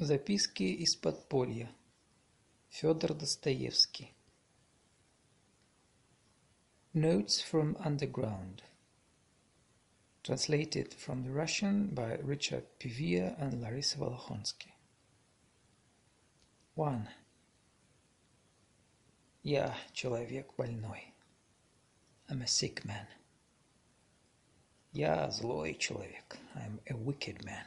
Записки из подполья. Федор Достоевский. Notes from Underground. Translated from the Russian by Richard Pivia and Larissa Volokhonsky. 1. Я человек больной. I'm a sick man. Я злой человек. I'm a wicked man.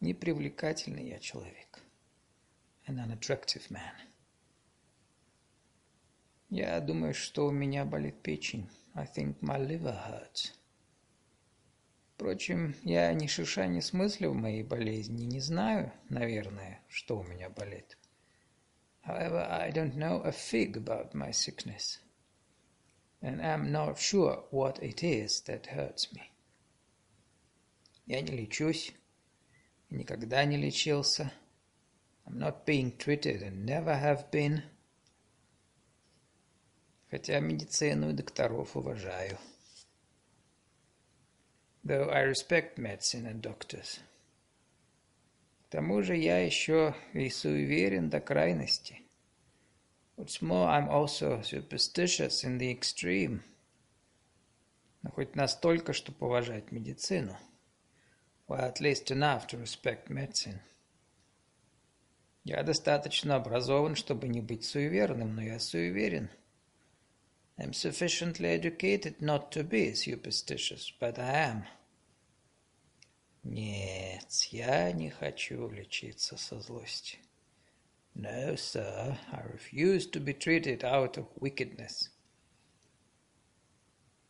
Непривлекательный я человек. An unattractive man. Я думаю, что у меня болит печень. I think my liver hurts. Впрочем, я ни шиша не смыслю в моей болезни, не знаю, наверное, что у меня болит. However, I don't know a fig about my sickness, and am not sure what it is that hurts me. Я не лечусь, никогда не лечился. I'm not being treated and never have been. Хотя медицину и докторов уважаю. Though I respect medicine and doctors. К тому же я еще и суеверен до крайности. What's more, I'm also superstitious in the extreme. Но хоть настолько, чтобы уважать медицину. Well, at least enough to respect medicine. Я достаточно образован, чтобы не быть суеверным, но я суеверен. I'm sufficiently educated not to be superstitious, but I am. Нет, я не хочу лечиться со злости. No, sir, I refuse to be treated out of wickedness.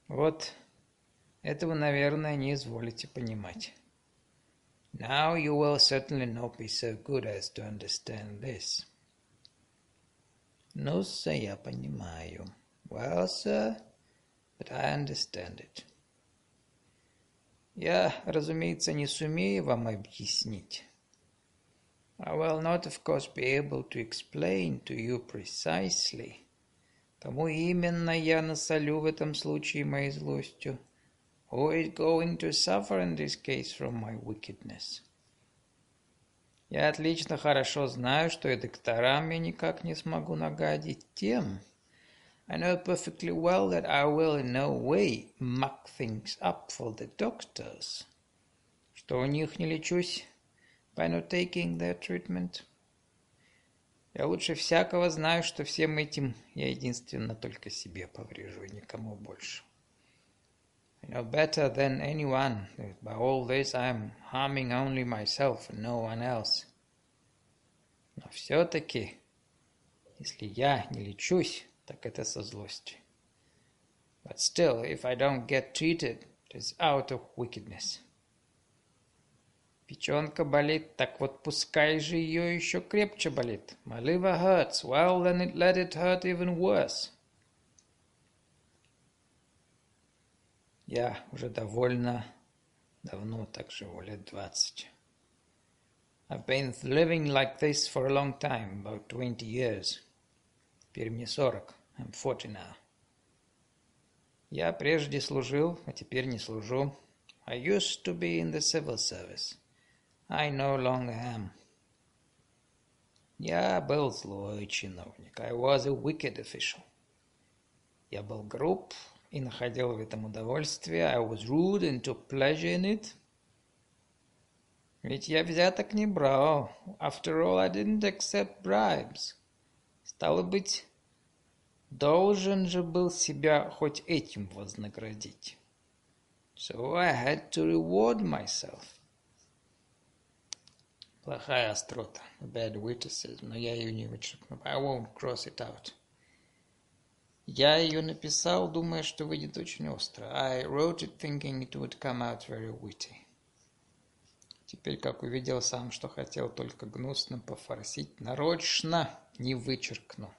Вот этого, наверное, не изволите понимать. Now you will certainly not be so good as to understand this. Ну, sir, я понимаю. Well, sir, but I understand it. Я, разумеется, не сумею вам объяснить. I will not, of course, be able to explain to you precisely, кому именно я насолю в этом случае моей злостью, Who is going to suffer in this case from my wickedness? Я отлично хорошо знаю, что и докторам я никак не смогу нагадить тем. I know perfectly well that I will in no way muck things up for the doctors. Что у них не лечусь by not taking their treatment. Я лучше всякого знаю, что всем этим я единственно только себе поврежу и никому больше. I know better than anyone that by all this I am harming only myself and no one else. Но все-таки, если я не лечусь, так это со злости. But still, if I don't get treated, it is out of wickedness. Печенка болит, так вот пускай же ее еще крепче болит. My liver hurts, well then it let it hurt even worse. Я уже довольно давно так живу, лет двадцать. I've been living like this for a long time, about 20 years. Теперь мне 40. I'm 40 now. Я прежде служил, а теперь не служу. I used to be in the civil service. I no longer am. Я был злой чиновник. I was a wicked official. Я был груб, и находил в этом удовольствие. I was rude and took pleasure in it. Ведь я взяток не брал. After all, I didn't accept bribes. Стало быть, должен же был себя хоть этим вознаградить. So I had to reward myself. Плохая острота, bad witticism, но я ее не вычеркну. I won't cross it out. Я ее написал, думая, что выйдет очень остро. I wrote it thinking it would come out very witty. Теперь, как увидел сам, что хотел только гнусно пофорсить, нарочно не вычеркну.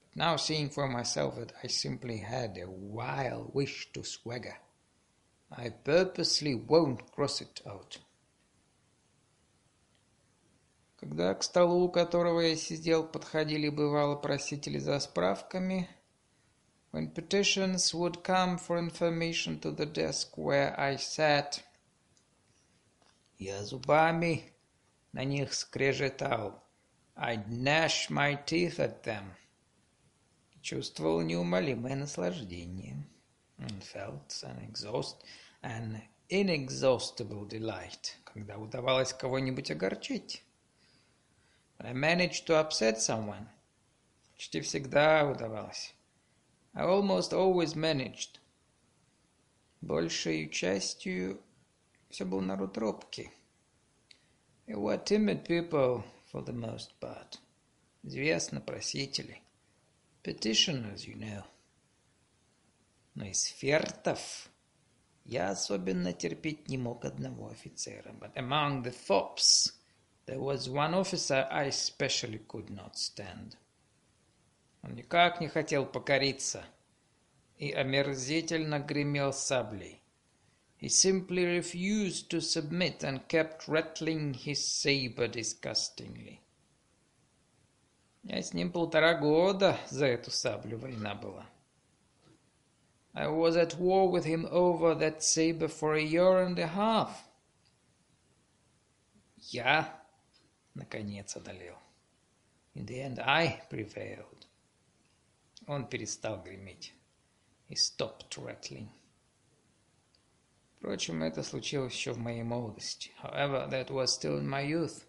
But now seeing for myself that I simply had a wild wish to swagger, I purposely won't cross it out. Когда к столу, у которого я сидел, подходили бывало просители за справками, when petitions would come for information to the desk where I sat, Я зубами на них скрежетал. I'd gnash my teeth at them. Чувствовал неумолимое наслаждение. And felt an exhaust, an inexhaustible delight, когда удавалось кого-нибудь огорчить. I managed to upset someone. Почти всегда удавалось. I almost always managed. Большей частью все был народ робкий. They were timid people for the most part. Известно, просители. Petitioners, you know. Но из фертов я особенно терпеть не мог одного офицера. But among the fops, there was one officer I especially could not stand. Он никак не хотел покориться и омерзительно гремел саблей. He simply refused to submit and kept rattling his saber disgustingly. Я с ним полтора года за эту саблю война была. I was at war with him over that saber for a year and a half. Я, наконец, одолел. In the end, I prevailed. Он перестал греметь. He stopped rattling. Впрочем, это случилось еще в моей молодости. However, that was still in my youth.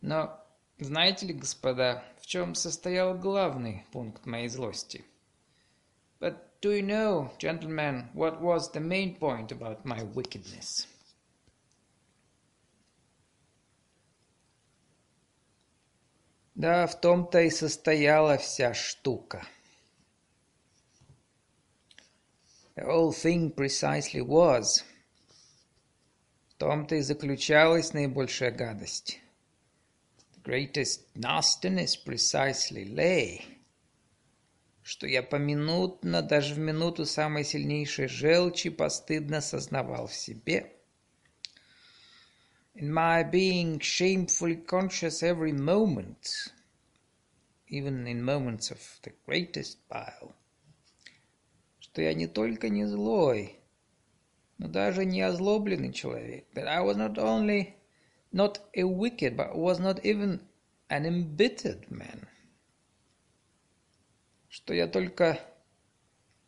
Но знаете ли, господа, в чем состоял главный пункт моей злости? But do you know, gentlemen, what was the main point about my wickedness? Да, в том-то и состояла вся штука. The whole thing precisely was. В том-то и заключалась наибольшая гадость. The greatest nastiness precisely lay. Что я поминутно, даже в минуту самой сильнейшей желчи, постыдно сознавал в себе. In my being shamefully conscious every moment, even in moments of the greatest bile, что я не только не злой, но даже не озлобленный человек. That I was not only not a wicked, but was not even an embittered man. Что я только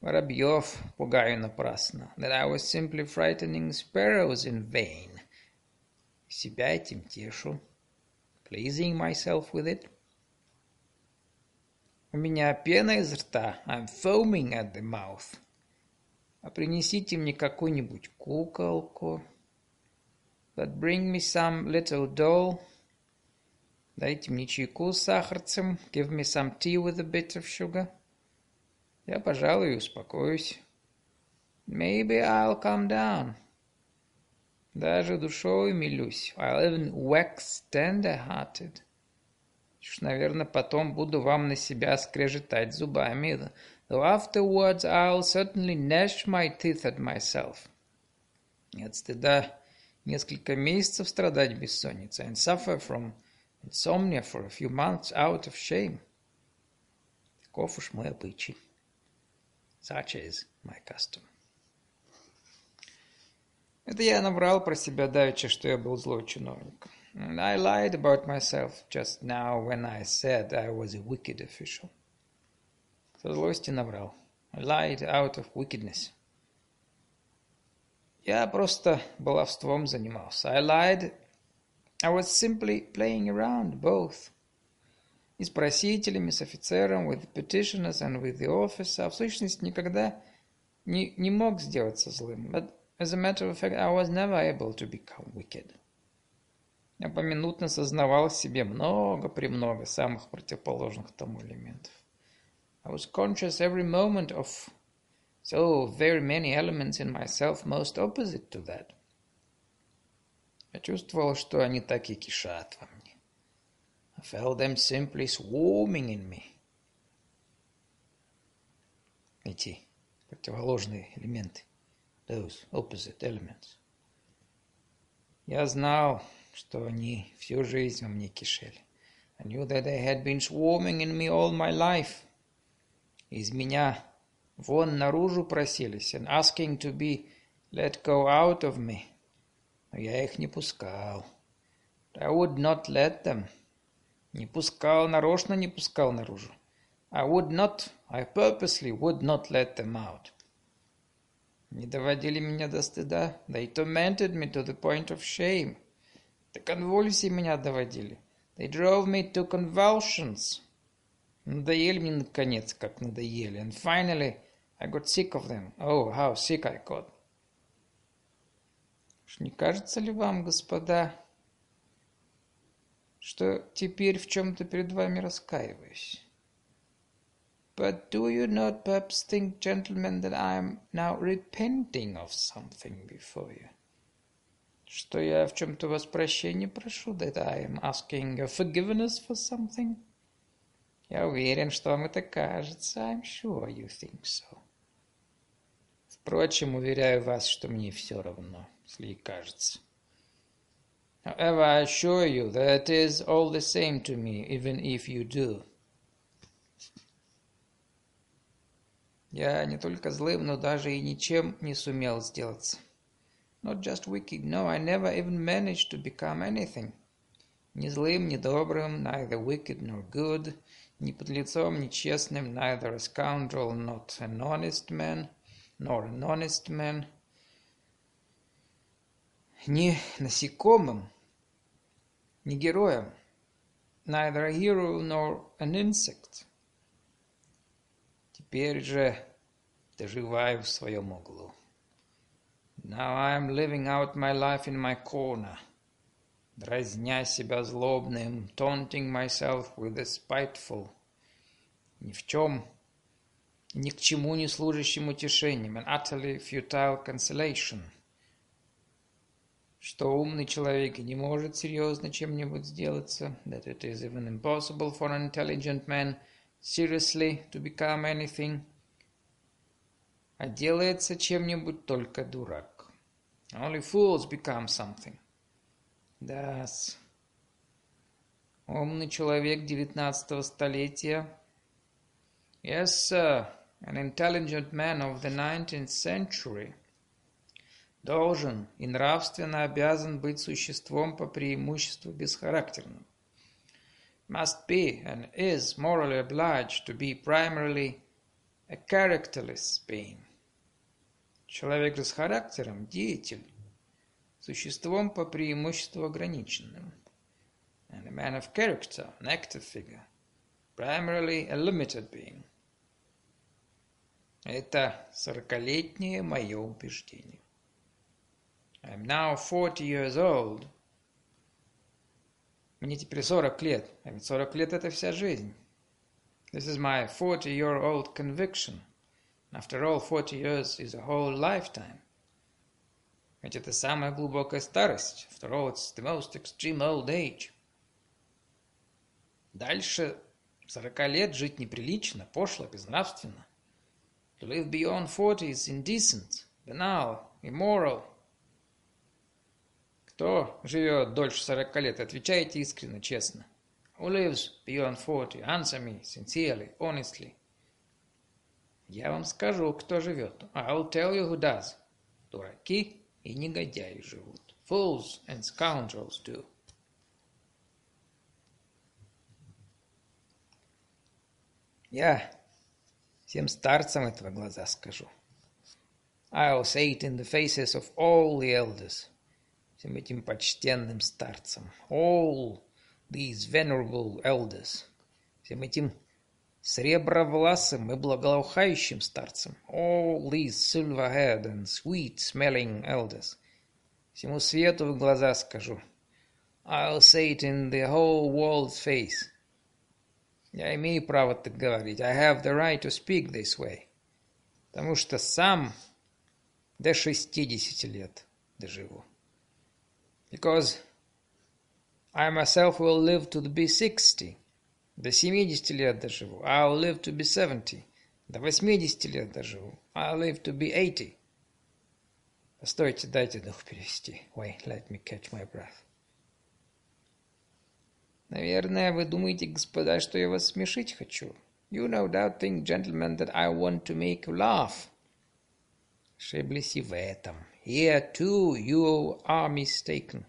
воробьев пугаю напрасно. That I was simply frightening sparrows in vain. Себя этим тешу. Pleasing myself with it. У меня пена из рта. I'm foaming at the mouth. А принесите мне какую-нибудь куколку. But bring me some little doll. Дайте мне чайку с сахарцем. Give me some tea with a bit of sugar. Я, пожалуй, успокоюсь. Maybe I'll calm down. Даже душой милюсь. I'll even wax tender-hearted. Уж, наверное, потом буду вам на себя скрежетать зубами. Though afterwards I'll certainly gnash my teeth at myself. Нет стыда несколько месяцев страдать бессонницей and suffer from insomnia for a few months out of shame. Таков уж мой обычай. Such is my custom. Это я наврал про себя давеча, что я был злой чиновник. I lied about myself just now when I said I was a wicked official. Со злости наврал. I lied out of wickedness. Я просто баловством занимался. I lied. I was simply playing around, both. И с просителями, с офицером, with the petitioners and with the officer. В сущности, никогда не, не мог сделаться злым. But as a matter of fact, I was never able to become wicked. Я поминутно сознавал в себе много-премного самых противоположных тому элементов. I was conscious every moment of so very many elements in myself most opposite to that. Я чувствовал, что они так и кишат во мне. I felt them simply swarming in me. Эти противоположные элементы. Those opposite elements. Я знал, что они всю жизнь во мне кишели. I knew that they had been swarming in me all my life. Из меня вон наружу просились and asking to be let go out of me. Но я их не пускал. I would not let them. Не пускал, нарочно не пускал наружу. I would not, I purposely would not let them out. Не доводили меня до стыда. They tormented me to the point of shame. До конвульсий меня доводили. They drove me to convulsions. Надоели мне наконец, как надоели. And finally, I got sick of them. Oh, how sick I got. Уж не кажется ли вам, господа, что теперь в чем-то перед вами раскаиваюсь? But do you not perhaps think, gentlemen, that I am now repenting of something before you? Что я в чем-то вас прощения прошу, that I am asking your forgiveness for something? Я уверен, что вам это кажется. I'm sure you think so. Впрочем, уверяю вас, что мне все равно, если и кажется. However, I assure you that it is all the same to me, even if you do. Я не только злым, но даже и ничем не сумел сделаться. Not just wicked, no, I never even managed to become anything. Ни злым, ни добрым, neither wicked nor good, ни подлецом, ни честным, neither a scoundrel, not an honest man, nor an honest man, ни насекомым, ни героем, neither a hero nor an insect. Теперь же доживаю в своем углу. Now I am living out my life in my corner, дразня себя злобным, taunting myself with the spiteful, ни в чем, ни к чему не служащим утешением, an utterly futile consolation, что умный человек не может серьезно чем-нибудь сделаться, that it is even impossible for an intelligent man – seriously to become anything, а делается чем-нибудь только дурак. Only fools become something. да. Умный человек девятнадцатого столетия. Yes, sir, an intelligent man of the nineteenth century должен и нравственно обязан быть существом по преимуществу бесхарактерным must be and is morally obliged to be primarily a characterless being. Человек же с характером – деятель, существом по преимуществу ограниченным. And a man of character, an active figure, primarily a limited being. Это сорокалетнее мое убеждение. I am now 40 years old – Мне теперь 40 лет, а ведь 40 лет – это вся жизнь. This is my 40-year-old conviction. After all, 40 years is a whole lifetime. Ведь это самая глубокая старость. After all, it's the most extreme old age. Дальше 40 лет жить неприлично, пошло, безнравственно. To live beyond 40 is indecent, banal, immoral, кто живет дольше сорока лет? Отвечайте искренне, честно. Who lives beyond forty? Answer me sincerely, honestly. Я вам скажу, кто живет. I'll tell you who does. Дураки и негодяи живут. Fools and scoundrels do. Я всем старцам этого глаза скажу. I'll say it in the faces of all the elders всем этим почтенным старцам, all these venerable elders, всем этим сребровласым и благоухающим старцам, all these silver-haired and sweet-smelling elders, всему свету в глаза скажу, I'll say it in the whole world's face. Я имею право так говорить. I have the right to speak this way. Потому что сам до шестидесяти лет доживу. because I myself will live to be 60. До 70 лет доживу. I'll live to be 70. До 80 лет доживу. I'll live to be 80. Постойте, дайте дух перевести. Wait, let me catch my breath. Наверное, вы думаете, господа, что я вас смешить хочу. You no doubt think, gentlemen, that I want to make you laugh. Ошиблись и в этом. Here too you are mistaken.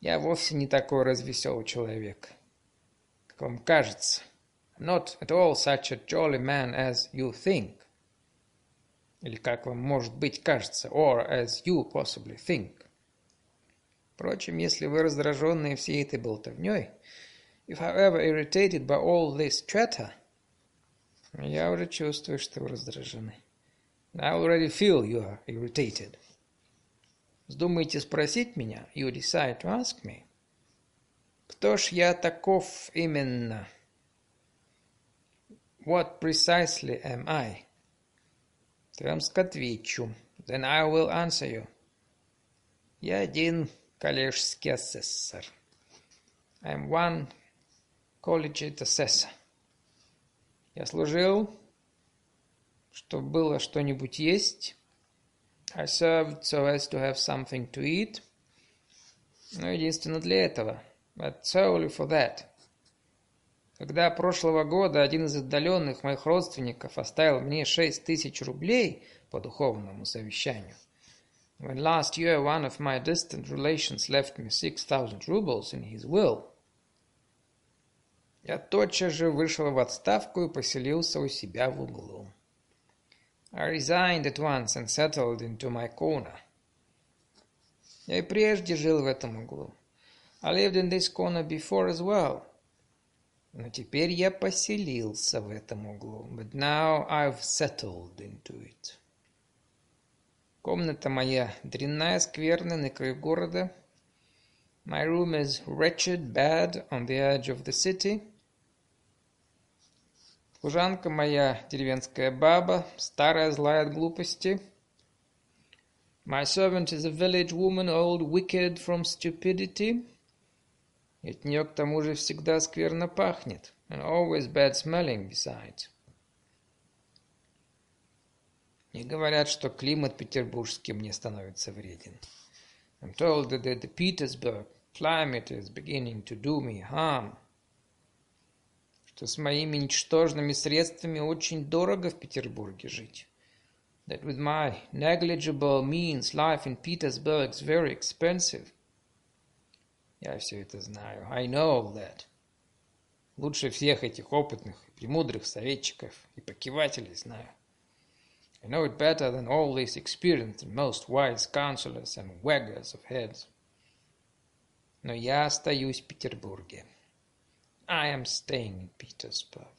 Я вовсе не такой развеселый человек, как вам кажется. Not at all such a jolly man as you think. Или как вам, может быть, кажется, or as you possibly think. Впрочем, если вы раздраженные всей этой болтовней, if however irritated by all this chatter, я уже чувствую, что вы раздражены. I already feel you are irritated. Вздумаете спросить меня, you decide to ask me, кто ж я таков именно? What precisely am I? Вам отвечу. Then I will answer you. Я один коллежский асессор. I'm one collegiate assessor. Я служил, чтобы было что-нибудь есть. I served so as to have something to eat. Но единственно для этого. But solely for that. Когда прошлого года один из отдаленных моих родственников оставил мне шесть тысяч рублей по духовному завещанию, when last year one of my distant relations left me six thousand rubles in his will, я тотчас же вышел в отставку и поселился у себя в углу. I resigned at once and settled into my corner. Я и прежде жил в этом углу. I lived in this corner before as well. Но теперь я поселился в этом углу. But now I've settled into it. Комната моя дрянная, скверная, на краю города. My room is wretched, bad, on the edge of the city. Служанка моя деревенская баба, старая, злая от глупости. My servant is a village woman, old, wicked from stupidity. От нее к тому же всегда скверно пахнет. And always bad smelling besides. И говорят, что климат петербургский мне становится вреден. I'm told that the Petersburg climate is beginning to do me harm. Что с моими ничтожными средствами очень дорого в Петербурге жить. That with my negligible means life in Petersburg is very expensive. Я все это знаю. I know that. Лучше всех этих опытных и премудрых советчиков и покивателей знаю. I know it better than all these experienced and most wise counselors and waggers of heads. Но я остаюсь в Петербурге. I am staying in Petersburg.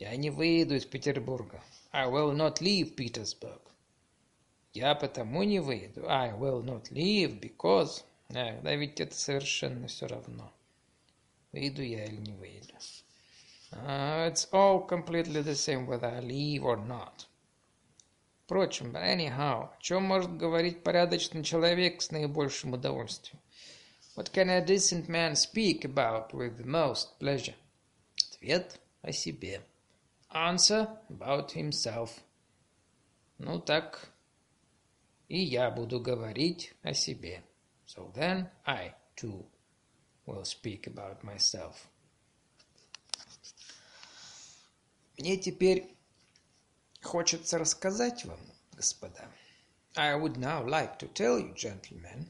Я не выйду из Петербурга. I will not leave Petersburg. Я потому не выйду. I will not leave because... Да, да ведь это совершенно все равно. Выйду я или не выйду. Uh, it's all completely the same whether I leave or not. Впрочем, anyhow, о чем может говорить порядочный человек с наибольшим удовольствием? What can a decent man speak about with the most pleasure? Ответ о себе. Answer about himself. Ну так, и я буду говорить о себе. So then I, too, will speak about myself. Мне теперь хочется рассказать вам, господа. I would now like to tell you, gentlemen.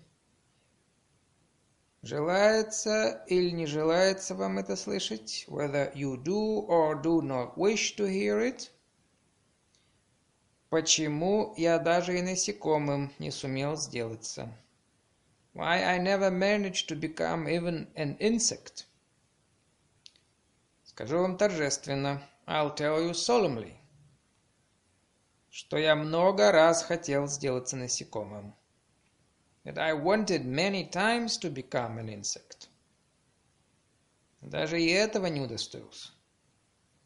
Желается или не желается вам это слышать? Whether you do or do not wish to hear it? Почему я даже и насекомым не сумел сделаться? Why I never managed to become even an insect. Скажу вам торжественно. I'll tell you solemnly. Что я много раз хотел сделаться насекомым. That I wanted many times to become an insect. Даже и этого не удостоился.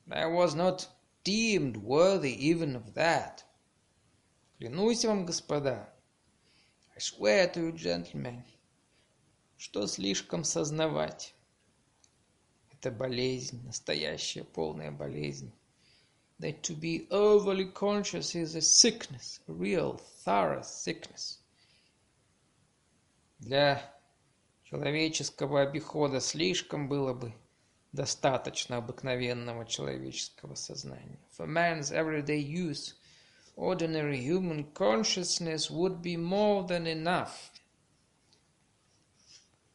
I was not deemed worthy even of that. Клянусь вам, господа, I swear to you, gentlemen, что слишком сознавать. Это болезнь, настоящая полная болезнь. That to be overly conscious is a sickness, a real thorough sickness. Для человеческого обихода слишком было бы достаточно обыкновенного человеческого сознания. For man's everyday use, ordinary human consciousness would be more than enough.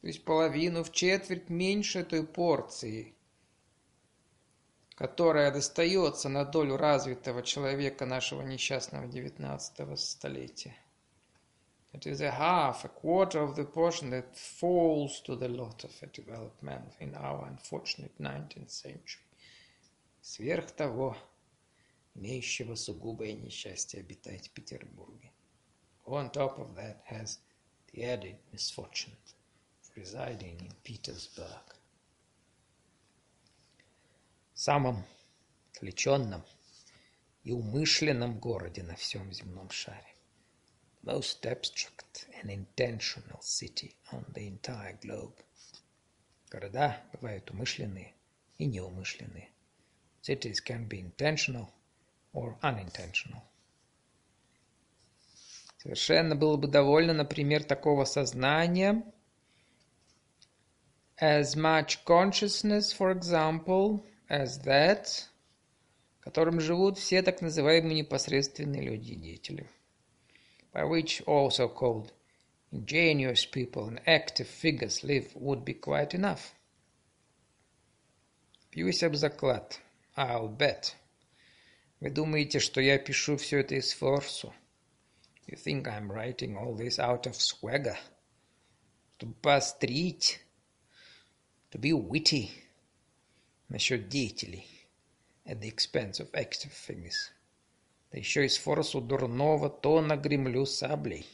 То есть половину, в четверть меньше той порции, которая достается на долю развитого человека нашего несчастного XIX столетия. It is a half, a quarter of the portion that falls to the lot of a developed man in our unfortunate 19th century. Сверх того, имеющего сугубое несчастье обитать в Петербурге. On top of that has the added misfortune residing in Petersburg. Самом отвлеченном и умышленном городе на всем земном шаре. Most abstract and intentional city on the entire globe. Города бывают умышленные и неумышленные. Cities can be intentional or unintentional. Совершенно было бы довольно, например, такого сознания, as much consciousness, for example, as that, которым живут все так называемые непосредственные люди-деятели, by which also called ingenious people and active figures live would be quite enough. Бьюсь об заклад. I'll bet. Вы думаете, что я пишу все это из форсу? You think I'm writing all this out of swagger? Чтобы поострить, to be witty насчет деятелей at the expense of active figures. Да еще из форсу дурного тона гремлю саблей.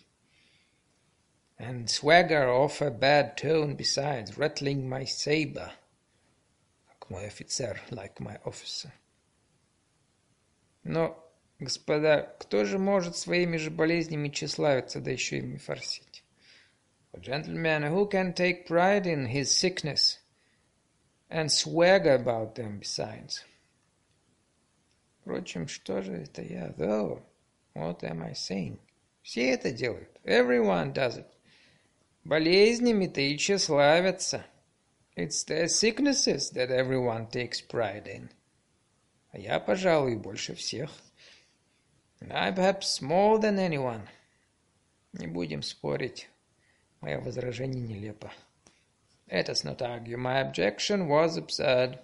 And swagger of a bad tone besides, rattling my saber. Как мой офицер, like my officer. Но, господа, кто же может своими же болезнями тщеславиться, да еще ими форсить? For gentlemen, who can take pride in his sickness and swagger about them besides? Впрочем, что же это я? Though, what am I saying? Все это делают. Everyone does it. Болезнями-то и тщеславятся. It's their sicknesses that everyone takes pride in. А я, пожалуй, больше всех. I perhaps more than anyone. Не будем спорить. Мое возражение нелепо. Let us not argue. My objection was absurd.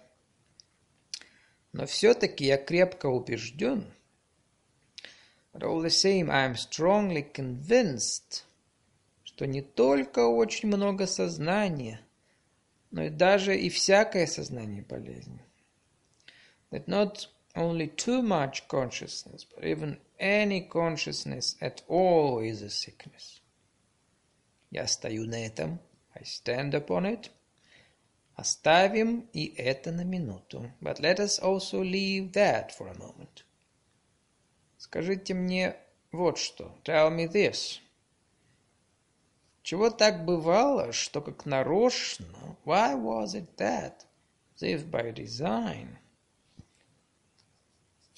Но все-таки я крепко убежден. But all the same, I am strongly convinced, что не только очень много сознания, но и даже и всякое сознание полезненно that not only too much consciousness, but even any consciousness at all is a sickness. Я стою на этом. I stand upon it. Оставим и это на минуту. But let us also leave that for a moment. Скажите мне вот что. Tell me this. Чего так бывало, что как нарочно? Why was it that, if by design,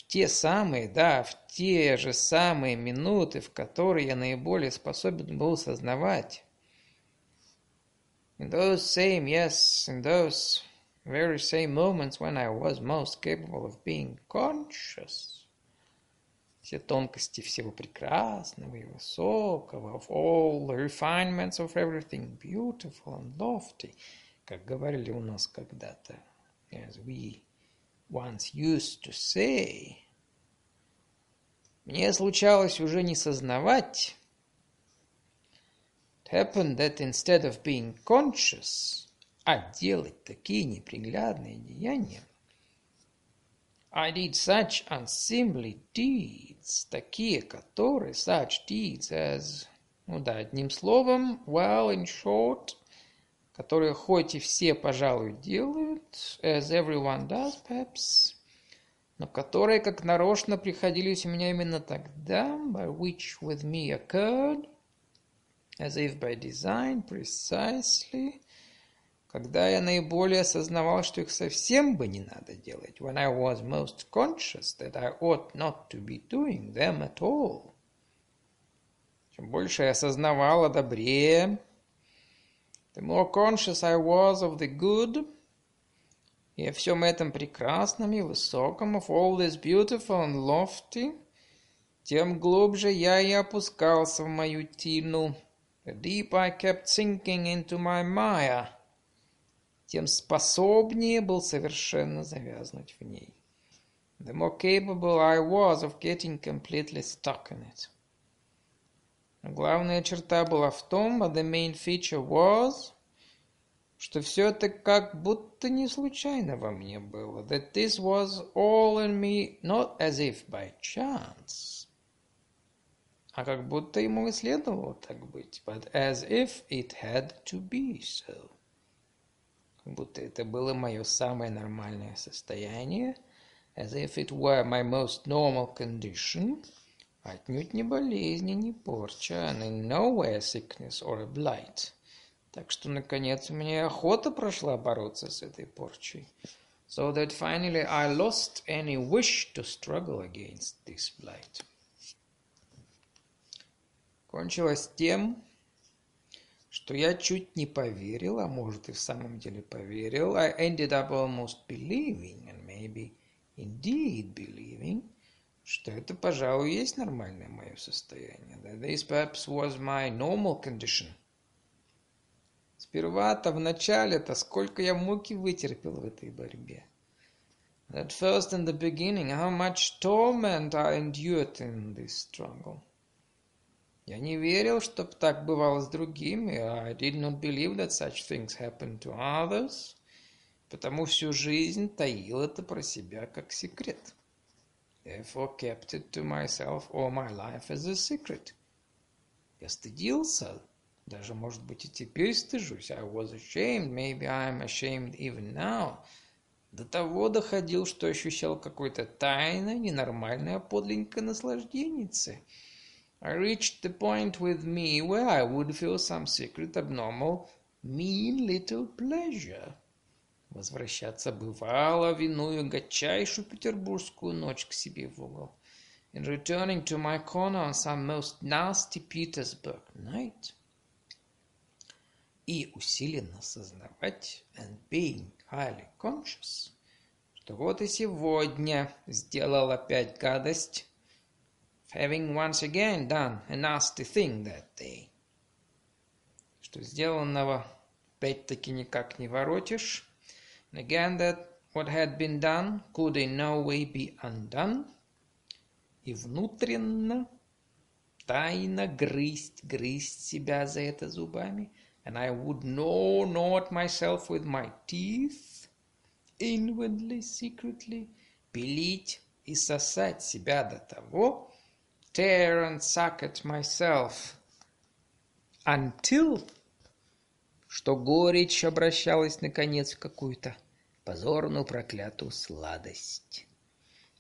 те самые, да, в те же самые минуты, в которые я наиболее способен был сознавать. In those same, yes, in those very same moments when I was most capable of being conscious. Все тонкости всего прекрасного и высокого, of all the refinements of everything beautiful and lofty, как говорили у нас когда-то, as we once used to say. Мне случалось уже не сознавать. Happened that instead of being conscious, а делать такие неприглядные деяния, I did such unseemly deeds, такие, которые, such deeds as, ну да, одним словом, well, in short, которые хоть и все, пожалуй, делают, as everyone does, perhaps, но которые как нарочно приходились у меня именно тогда, by which with me occurred, as if by design, precisely, когда я наиболее осознавал, что их совсем бы не надо делать, when I was most conscious that I ought not to be doing them at all. Чем больше я осознавал о добре, the more conscious I was of the good, и о всем этом прекрасном и высоком, of all this beautiful and lofty, тем глубже я и опускался в мою тину. Deeper I kept sinking into my mire, тем способнее был совершенно завязнуть в ней. The more capable I was of getting completely stuck in it. Главная черта была в том, but the main feature was, что все это как будто не случайно во мне было. That this was all in me, not as if by chance, а как будто ему и следовало так быть, but as if it had to be so. Как будто это было мое самое нормальное состояние, as if it were my most normal condition – Отнюдь не болезни, не порча, and in no way a sickness or a blight. Так что, наконец, мне охота прошла бороться с этой порчей. So that finally I lost any wish to struggle against this blight. Кончилось тем, что я чуть не поверил, а может и в самом деле поверил. I ended up almost believing, and maybe indeed believing, что это, пожалуй, есть нормальное мое состояние. That this perhaps was my normal condition. Сперва-то в начале-то сколько я муки вытерпел в этой борьбе. At first in the beginning, how much torment I endured in this struggle. Я не верил, чтоб так бывало с другими. I did not believe that such things happened to others. Потому всю жизнь таил это про себя как секрет therefore kept it to myself all my life as a secret. Я стыдился, даже, может быть, и теперь стыжусь. I was ashamed, maybe I'm ashamed even now. До того доходил, что ощущал какое-то тайное, ненормальное подлинное наслаждение. I reached the point with me where I would feel some secret, abnormal, mean little pleasure. Возвращаться бывало в иную гатчайшую петербургскую ночь к себе в угол. In returning to my corner on some most nasty Petersburg night. И усиленно сознавать, and being highly conscious, что вот и сегодня сделал опять гадость, having once again done a nasty thing that day. Что сделанного опять-таки никак не воротишь, Again, that what had been done could in no way be undone. И внутренно, тайно грызть, грызть себя за это зубами. And I would gnaw, at myself with my teeth, inwardly, secretly, пилить и сосать себя до того, tear and suck at myself, until, что горечь обращалась, наконец, в какую-то позорную проклятую сладость.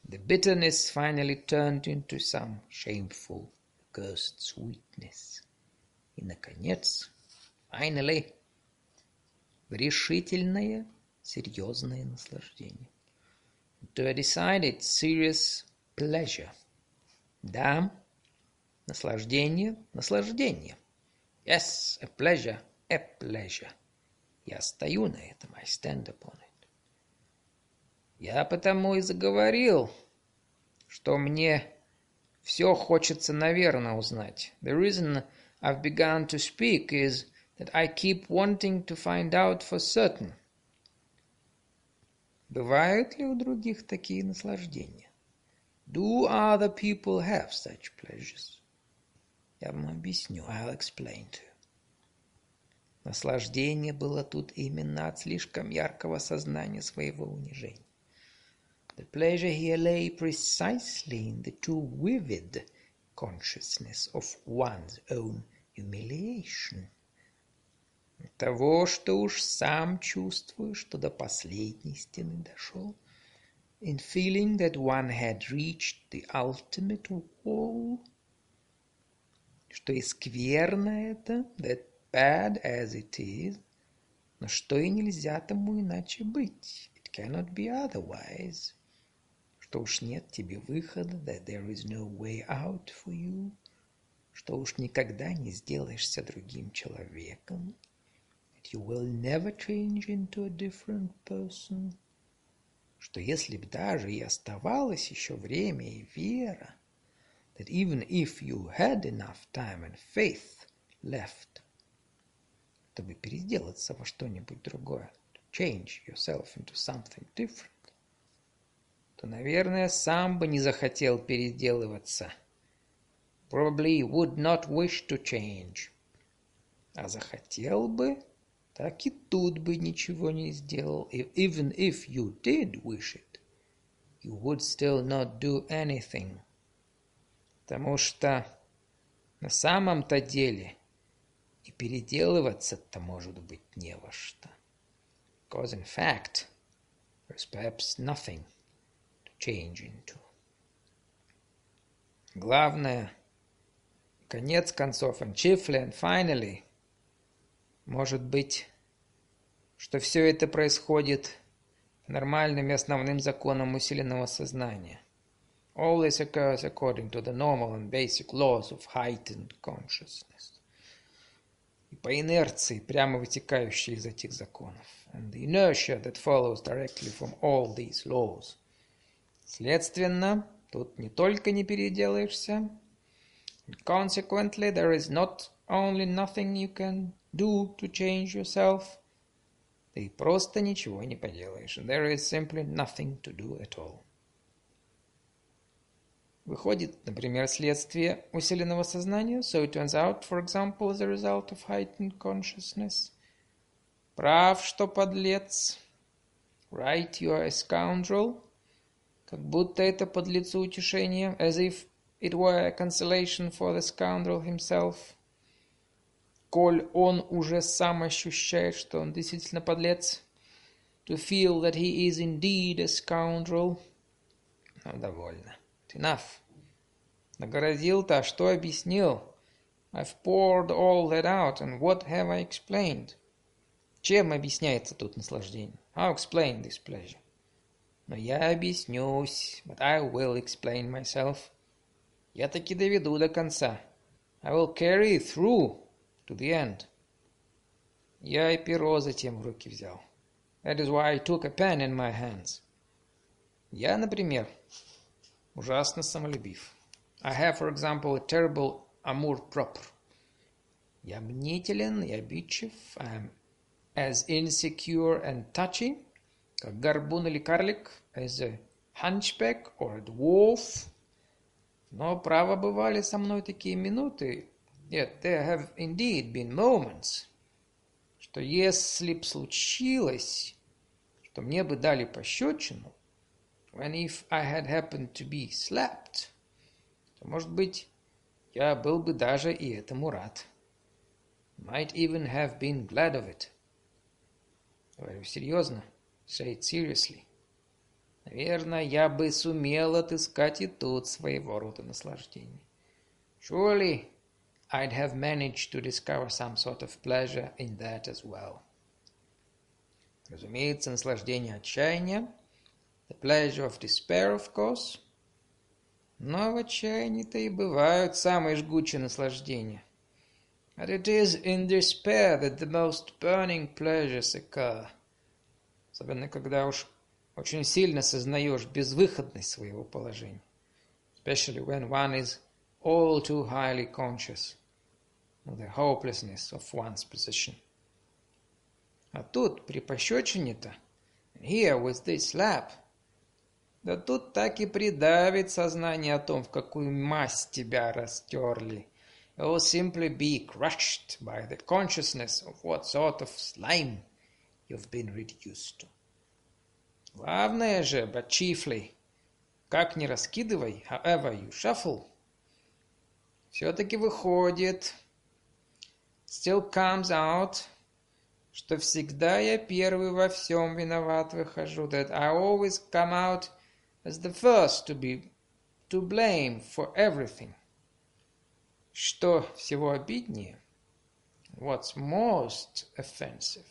The bitterness finally turned into some shameful, cursed sweetness. И, наконец, finally, в решительное, серьезное наслаждение. To a decided, serious pleasure. Да, наслаждение, наслаждение. Yes, a pleasure, a pleasure. Я стою на этом, I stand upon it. Я потому и заговорил, что мне все хочется, наверное, узнать. The reason I've begun to speak is that I keep wanting to find out for certain. Бывают ли у других такие наслаждения? Do other people have such pleasures? Я вам объясню. I'll explain to you. Наслаждение было тут именно от слишком яркого сознания своего унижения. The pleasure here lay precisely in the too vivid consciousness of one's own humiliation. Того, что уж сам чувствуешь, что до последней стены дошел. In feeling that one had reached the ultimate wall. Что и скверно это, that bad as it is, но что и нельзя тому иначе быть. It cannot be otherwise что уж нет тебе выхода, that there is no way out for you, что уж никогда не сделаешься другим человеком, that you will never change into a different person, что если б даже и оставалось еще время и вера, that even if you had enough time and faith left, чтобы переделаться во что-нибудь другое, to change yourself into something different, то, наверное, сам бы не захотел переделываться. Probably would not wish to change. А захотел бы, так и тут бы ничего не сделал. Even if you did wish it, you would still not do anything. Потому что на самом-то деле и переделываться-то может быть не во что. Because in fact, there's perhaps nothing to change into. Главное, конец концов, and chiefly and finally, может быть, что все это происходит нормальным и основным законам усиленного сознания. All this occurs according to the normal and basic laws of heightened consciousness. И по инерции, прямо вытекающей из этих законов. And the inertia that follows directly from all these laws. Следственно, тут не только не переделаешься, consequently, there is not only nothing you can do to change yourself, ты просто ничего не поделаешь. There is simply nothing to do at all. Выходит, например, следствие усиленного сознания, so it turns out, for example, as a result of heightened consciousness. Прав, что подлец. Right, you are a scoundrel. Как будто это подлецу утешение, as if it were a consolation for the scoundrel himself Коль он уже сам ощущает, что он действительно подлец, to feel that he is indeed a scoundrel. Ну, довольно. Enough. Нагородил-то, что объяснил? I've poured all that out, and what have I explained? Чем объясняется тут наслаждение? How explain this pleasure? Но я объяснюсь, but I will explain myself. Я таки доведу до конца. I will carry through to the end. Я и перо затем в руки взял. That is why I took a pen in my hands. Я, например, ужасно самолюбив. I have, for example, a terrible amour propre. Я мнителен и обидчив. I am as insecure and touching, как горбун или карлик, as a hunchback or a dwarf. Но, право, бывали со мной такие минуты, Yet there have indeed been moments, что если б случилось, что мне бы дали пощечину, when if I had happened to be slapped, то, может быть, я был бы даже и этому рад. Might even have been glad of it. Говорю серьезно. Say it seriously. Наверное, я бы сумел отыскать и тут своего рода наслаждение. Surely I'd have managed to discover some sort of pleasure in that as well. Разумеется, наслаждение отчаяния, the pleasure of despair, of course. Но в отчаянии-то и бывают самые жгучие наслаждения. But it is in despair that the most burning pleasures occur. Особенно, когда уж очень сильно сознаешь безвыходность своего положения. Especially when one is all too highly conscious of the hopelessness of one's position. А тут, при пощечине-то, here with this slap, да тут так и придавит сознание о том, в какую масть тебя растерли. It will simply be crushed by the consciousness of what sort of slime you've been reduced to. Главное же, but chiefly, как ни раскидывай, however you shuffle, все-таки выходит, still comes out, что всегда я первый во всем виноват выхожу, that I always come out as the first to be to blame for everything. Что всего обиднее, what's most offensive,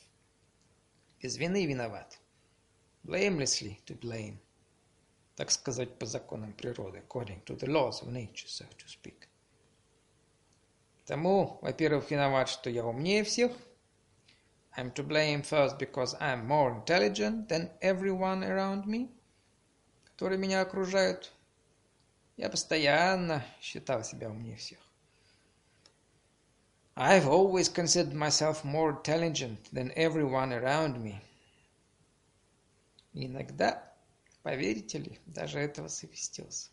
без вины виноват, blamelessly to blame, так сказать, по законам природы, according to the laws of nature, so to speak. Тому, во-первых, виноват, что я умнее всех. I'm to blame first because I'm more intelligent than everyone around me, которые меня окружают. Я постоянно считал себя умнее всех. I've always considered myself more intelligent than everyone around me. Иногда, поверите ли, даже этого совестился.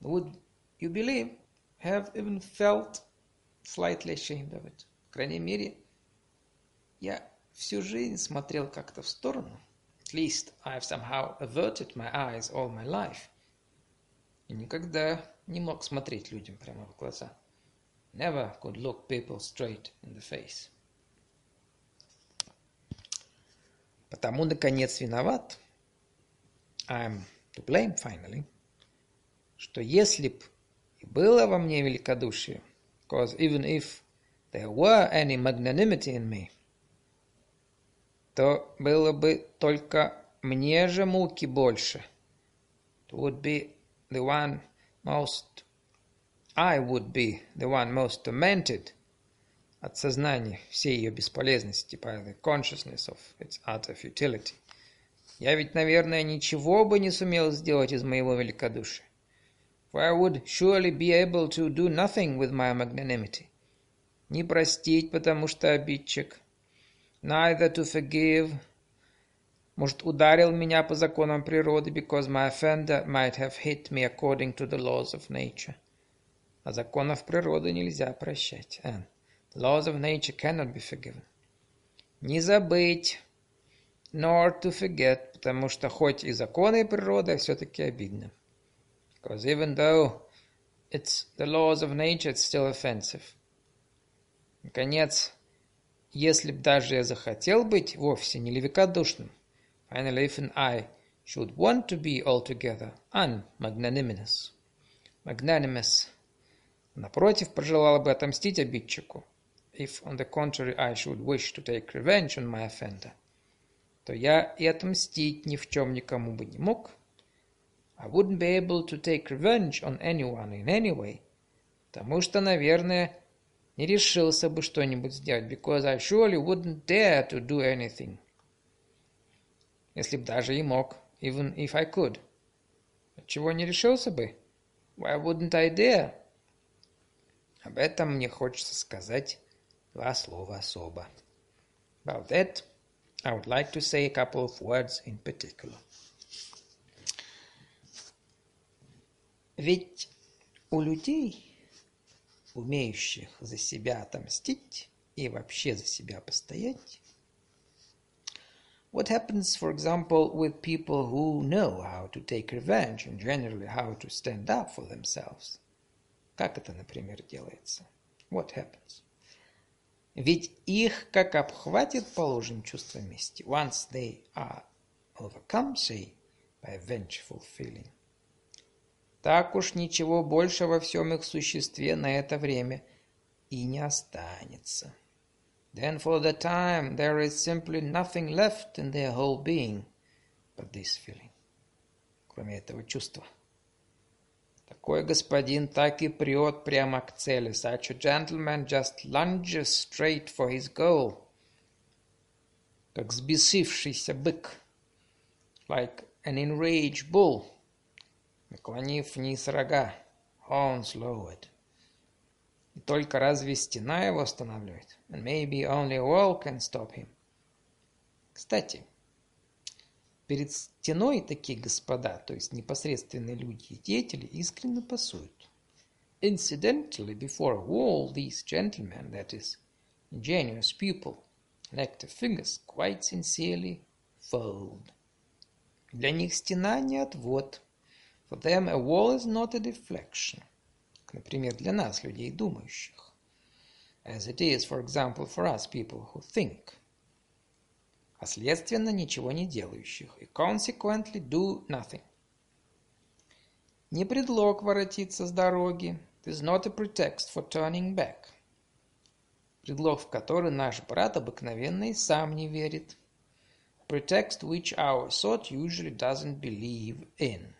Would you believe, have even felt slightly ashamed of it. По крайней мере, я всю жизнь смотрел как-то в сторону. At least I've somehow averted my eyes all my life. И никогда не мог смотреть людям прямо в глаза. Never could look people straight in the face. Потому, наконец, виноват. I'm to blame, finally. Что если б и было во мне великодушие, because even if there were any magnanimity in me, то было бы только мне же муки больше. It would be the one most I would be the one most tormented от сознания всей ее бесполезности by the consciousness of its utter futility. Я ведь, наверное, ничего бы не сумел сделать из моего великодушия. For I would surely be able to do nothing with my magnanimity. Не простить, потому что обидчик. Neither to forgive. Может, ударил меня по законам природы, because my offender might have hit me according to the laws of nature. А законов природы нельзя прощать. And laws of nature cannot be forgiven. Не забыть, nor to forget, потому что хоть и законы природы, все-таки обидно. Because even though it's the laws of nature, it's still offensive. Наконец, если б даже я захотел быть вовсе не великодушным, finally, even I should want to be altogether unmagnanimous, magnanimous, Напротив, пожелала бы отомстить обидчику. If, on the contrary, I should wish to take revenge on my offender, то я и отомстить ни в чем никому бы не мог. I wouldn't be able to take revenge on anyone in any way, потому что, наверное, не решился бы что-нибудь сделать, because I surely wouldn't dare to do anything. Если б даже и мог, even if I could. Чего не решился бы? Why wouldn't I dare? Об этом мне хочется сказать два слова особо. About that, I would like to say a couple of words in particular. Ведь у людей, умеющих за себя отомстить и вообще за себя постоять, What happens, for example, with people who know how to take revenge and generally how to stand up for themselves? Как это, например, делается? What happens? Ведь их как обхватит, положим, чувство мести. Once they are overcome, say, by vengeful feeling. Так уж ничего больше во всем их существе на это время и не останется. Then for the time there is simply nothing left in their whole being but this feeling. Кроме этого чувства. Такой господин так и прет прямо к цели. Such a gentleman just lunges straight for his goal. Как взбесившийся бык. Like an enraged bull. Наклонив вниз рога. Lowered. И только разве стена его останавливает? And maybe only a wall can stop him. Кстати, Перед стеной такие господа, то есть непосредственные люди и деятели, искренне пасуют. Incidentally, before a wall, these gentlemen, that is, ingenious people, and active figures, quite sincerely fold. Для них стена не отвод. For them a wall is not a deflection. Например, для нас, людей думающих. As it is, for example, for us, people who think а следственно ничего не делающих, и consequently do nothing. Не предлог воротиться с дороги, it is not a pretext for turning back. Предлог, в который наш брат обыкновенно и сам не верит. Pretext which our sort usually doesn't believe in.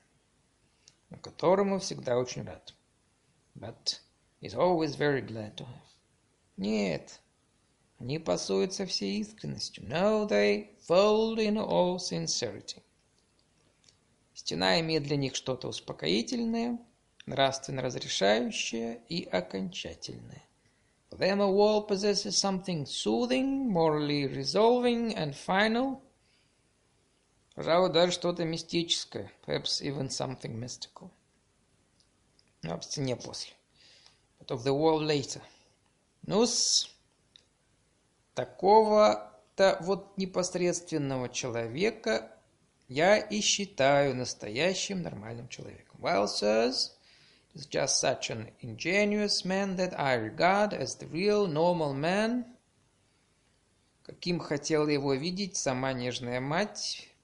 Которому всегда очень рад. But is always very glad to have. Нет, они пасуются всей искренностью. No, they fold in all sincerity. Стена имеет для них что-то успокоительное. нравственно разрешающее и окончательное. For them a wall possesses something soothing, morally resolving and final. Пожалуй, даже что-то мистическое. Perhaps even something mystical. Но об стене после. But of the wall later. Ну-с, такого-то вот непосредственного человека я и считаю настоящим нормальным человеком. Well, sirs, is just such an ingenuous man that I regard as the real normal man, каким хотела его видеть сама нежная мать,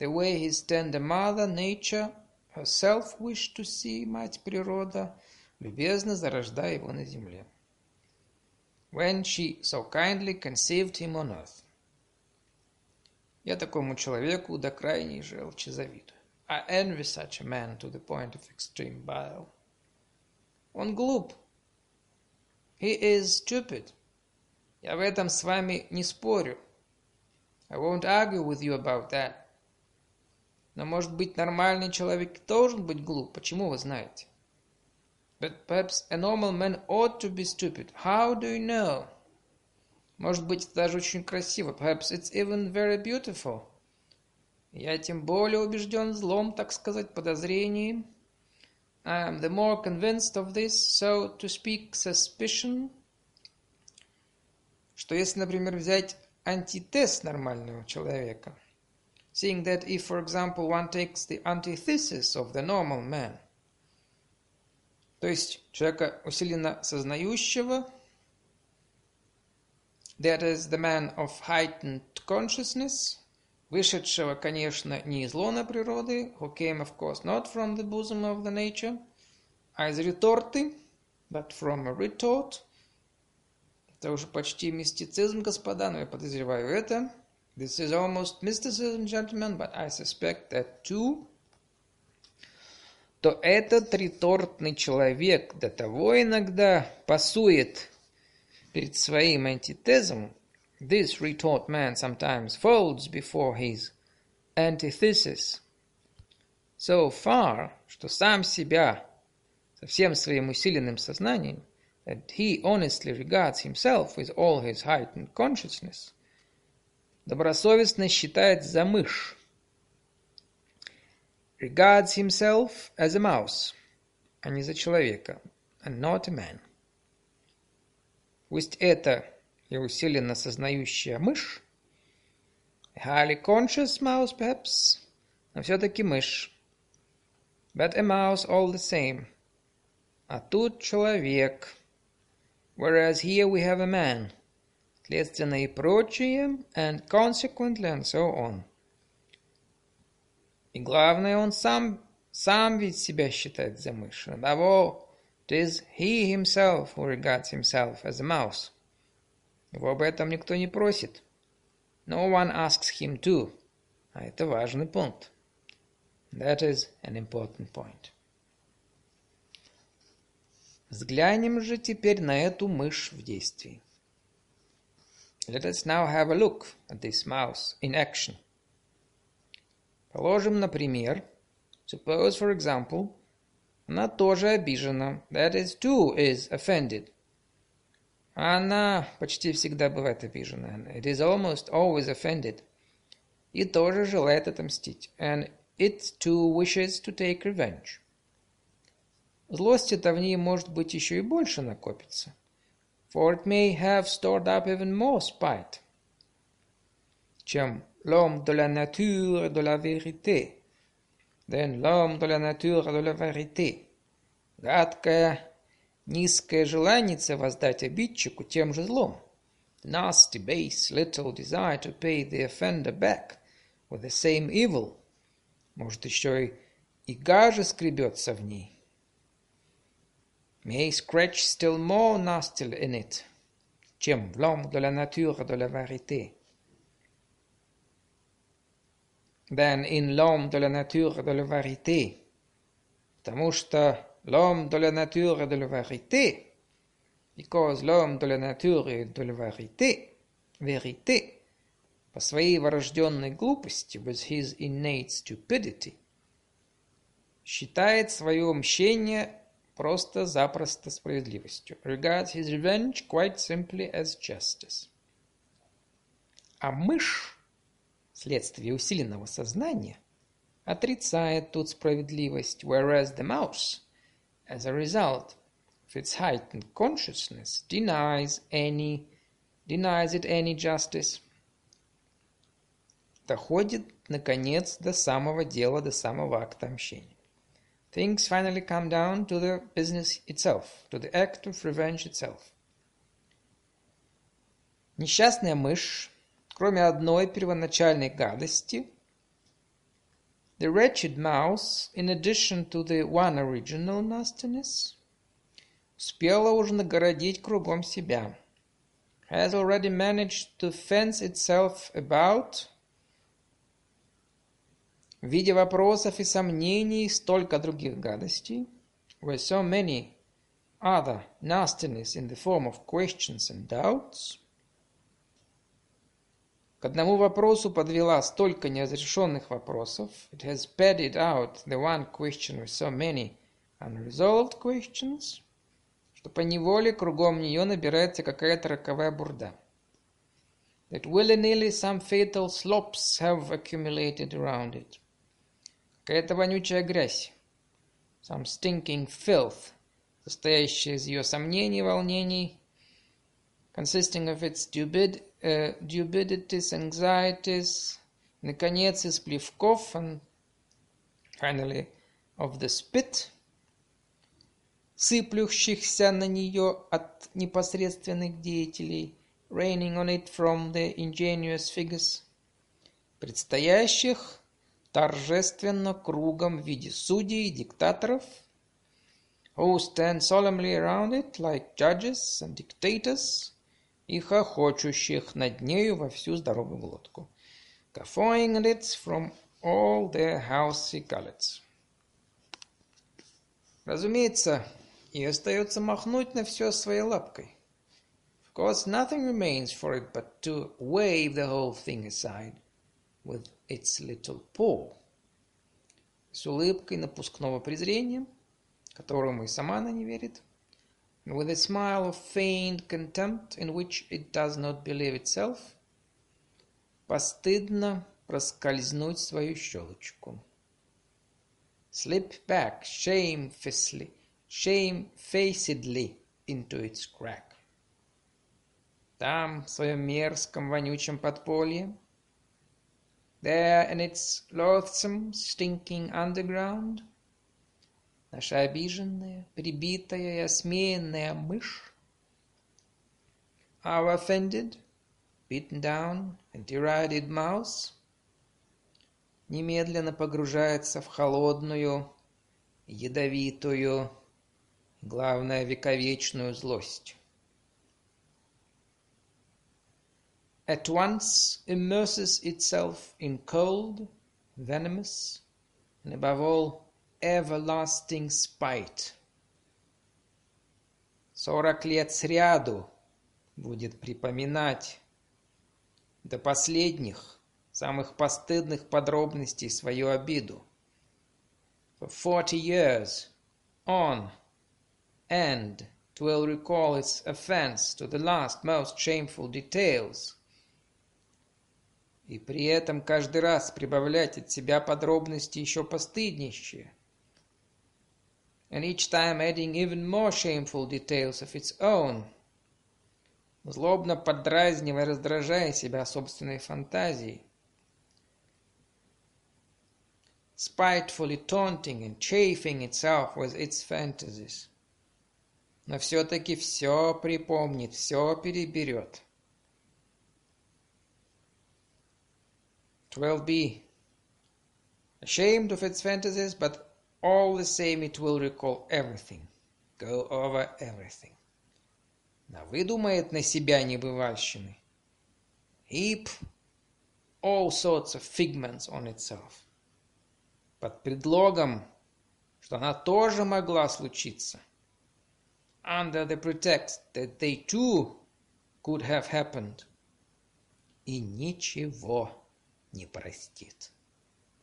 way his tender mother, nature, herself wished to see мать природа, любезно зарождая его на земле. When she so kindly conceived him on earth. Я такому человеку до крайней желчи завидую. I envy such a man to the point of extreme bile. Он глуп. He is stupid. Я в этом с вами не спорю. I won't argue with you about that. Но, может быть, нормальный человек должен быть глуп. Почему вы знаете? But perhaps a normal man ought to be stupid. How do you know? Может быть, это даже очень красиво. Perhaps it's even very beautiful. Я тем более убежден злом, так сказать, подозрением. I am the more convinced of this, so to speak, suspicion, что если, например, взять антитез нормального человека, seeing that if, for example, one takes the antithesis of the normal man, то есть человека усиленно сознающего, that is the man of heightened consciousness, вышедшего, конечно, не из лона природы, who came, of course, not from the bosom of the nature, а из реторты, but from a retort. Это уже почти мистицизм, господа, но я подозреваю это. This is almost mysticism, gentlemen, but I suspect that too. То этот ретортный человек до того иногда пасует перед своим антитезом, This retort man sometimes folds before his antithesis so far, что сам себя со всем своим усиленным сознанием, that he honestly regards himself with all his heightened consciousness, добросовестно считает за мышь, regards himself as a mouse, а не за человека, and not a man. Пусть это и усиленно сознающая мышь, highly conscious mouse, perhaps, но все-таки мышь. But a mouse all the same. А тут человек. Whereas here we have a man. Следственно и прочее, and consequently and so on. И главное, он сам, сам ведь себя считает за мышь. Above all, it is he himself who regards himself as a mouse. Его об этом никто не просит. No one asks him to. А это важный пункт. That is an important point. Взглянем же теперь на эту мышь в действии. Let us now have a look at this mouse in action. Положим, например, suppose, for example, она тоже обижена. That is, too is offended. Она почти всегда бывает обижена. It is almost always offended. И тоже желает отомстить. And it too wishes to take revenge. Злости-то в ней может быть еще и больше накопится. For it may have stored up even more spite, чем l'homme de la nature de la vérité. Then l'homme de la nature de la vérité. Гадкая Низкое желание воздать обидчику тем же злом. Nasty, base, little desire to pay the offender back with the same evil. Может, еще и, и гаже скребется в ней. May scratch still more nasty in it, в l'homme de la nature de la vérité. Than in l'homme de la nature de la vérité. Потому что l'homme de la nature de la vérité, because l'homme de la nature de la vérité, vérité, по своей врожденной глупости, with his innate stupidity, считает свое мщение просто-запросто справедливостью. Regards his revenge quite simply as justice. А мышь, вследствие усиленного сознания, отрицает тут справедливость, whereas the mouse, as a result of its heightened consciousness, denies any, denies it any justice. Доходит, наконец, до самого дела, до самого акта мщения. Things finally come down to the business itself, to the act of revenge itself. Несчастная мышь, кроме одной первоначальной гадости, the wretched mouse, in addition to the one original nastiness, успела уже нагородить кругом себя, has already managed to fence itself about в виде вопросов и сомнений столько других гадостей, were so many other nastiness in the form of questions and doubts, к одному вопросу подвела столько неразрешенных вопросов, it has padded out the one question with so many unresolved questions, что по неволе кругом нее набирается какая-то роковая бурда. That willy-nilly some fatal slops have accumulated around it. Какая-то вонючая грязь. Some stinking filth, состоящая из ее сомнений, волнений, consisting of its dubid, uh, dubidities, anxieties, наконец, из плевков, and finally of the spit, сыплющихся на нее от непосредственных деятелей, raining on it from the ingenious figures, предстоящих торжественно кругом в виде судей и диктаторов, who stand solemnly around it like judges and dictators, и хохочущих над нею во всю здоровую глотку, guffawing at it from all their housey gullets. Разумеется, и остается махнуть на все своей лапкой. Of course, nothing remains for it but to wave the whole thing aside with its little paw. С улыбкой напускного презрения, которому и сама она не верит, with a smile of feigned contempt in which it does not believe itself, постыдно проскользнуть свою щелочку. Slip back shamefacedly, shamefacedly into its crack. Там, в своем мерзком вонючем подполье, There in its loathsome, stinking underground, наша обиженная, прибитая и осмеянная мышь, our offended, beaten down and derided mouse, немедленно погружается в холодную, ядовитую, главное, вековечную злость. at once immerses itself in cold, venomous, and above all, everlasting spite. Сорок лет сряду будет припоминать до последних, самых постыдных подробностей свою обиду. For forty years on and it will recall its offense to the last most shameful details – – и при этом каждый раз прибавлять от себя подробности еще постыднейшие. And each time adding even more shameful details of its own, злобно подразнивая, раздражая себя собственной фантазией. Spitefully taunting and chafing itself with its fantasies. Но все-таки все припомнит, все переберет. 12b. Ashamed of its fantasies, but all the same it will recall everything. Go over everything. Навыдумает на себя небывальщины. Heap all sorts of figments on itself. Под предлогом, что она тоже могла случиться. Under the pretext that they too could have happened. И ничего не простит.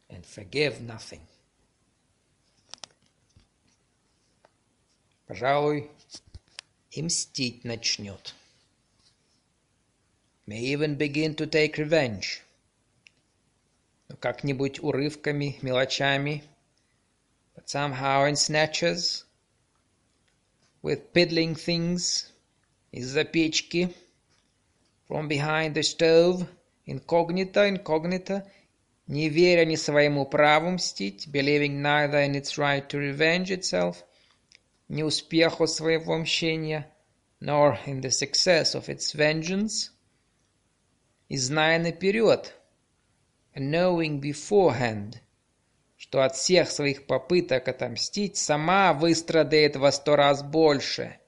And forgive nothing. пожалуй, и мстить начнет. May even begin to take revenge. Но как-нибудь урывками, мелочами, but somehow in snatches, with piddling things, из-за печки, from behind the stove, incognito, incognito, не веря ни своему праву мстить, believing neither in its right to revenge itself, ни успеху своего мщения, nor in the success of its vengeance, и зная наперед, and knowing beforehand, что от всех своих попыток отомстить сама выстрадает во сто раз больше,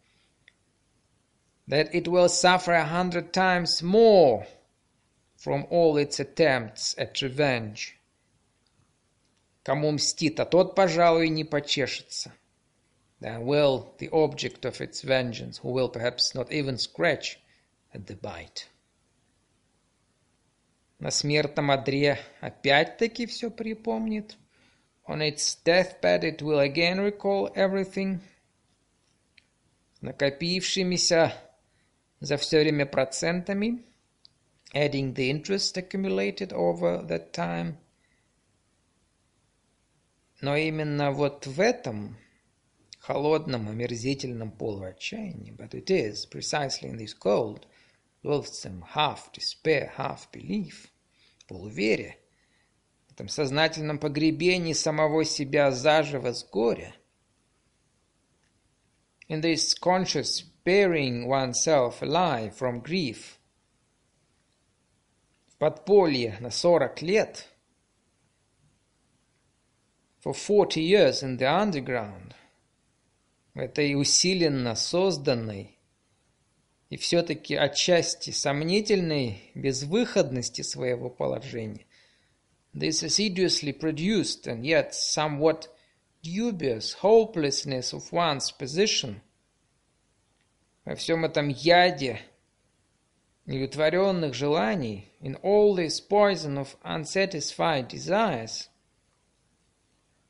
that it will suffer a hundred times more from all its attempts at revenge. Кому мстит, а тот, пожалуй, не почешется. Then will the object of its vengeance, who will perhaps not even scratch at the bite. На смертном одре опять-таки все припомнит. On its deathbed it will again recall everything. Накопившимися за все время процентами, adding the interest accumulated over that time. Но именно вот в этом холодном, омерзительном полуотчаянии, but it is precisely in this cold, loathsome half despair, half belief, полуверие, в этом сознательном погребении самого себя заживо с горя, in this conscious burying oneself alive from grief, в подполье на сорок лет, for forty years in the underground, в этой усиленно созданной и все-таки отчасти сомнительной безвыходности своего положения, this assiduously produced and yet somewhat dubious hopelessness of one's position, во всем этом яде неудовлетворенных желаний, in all this poison of unsatisfied desires,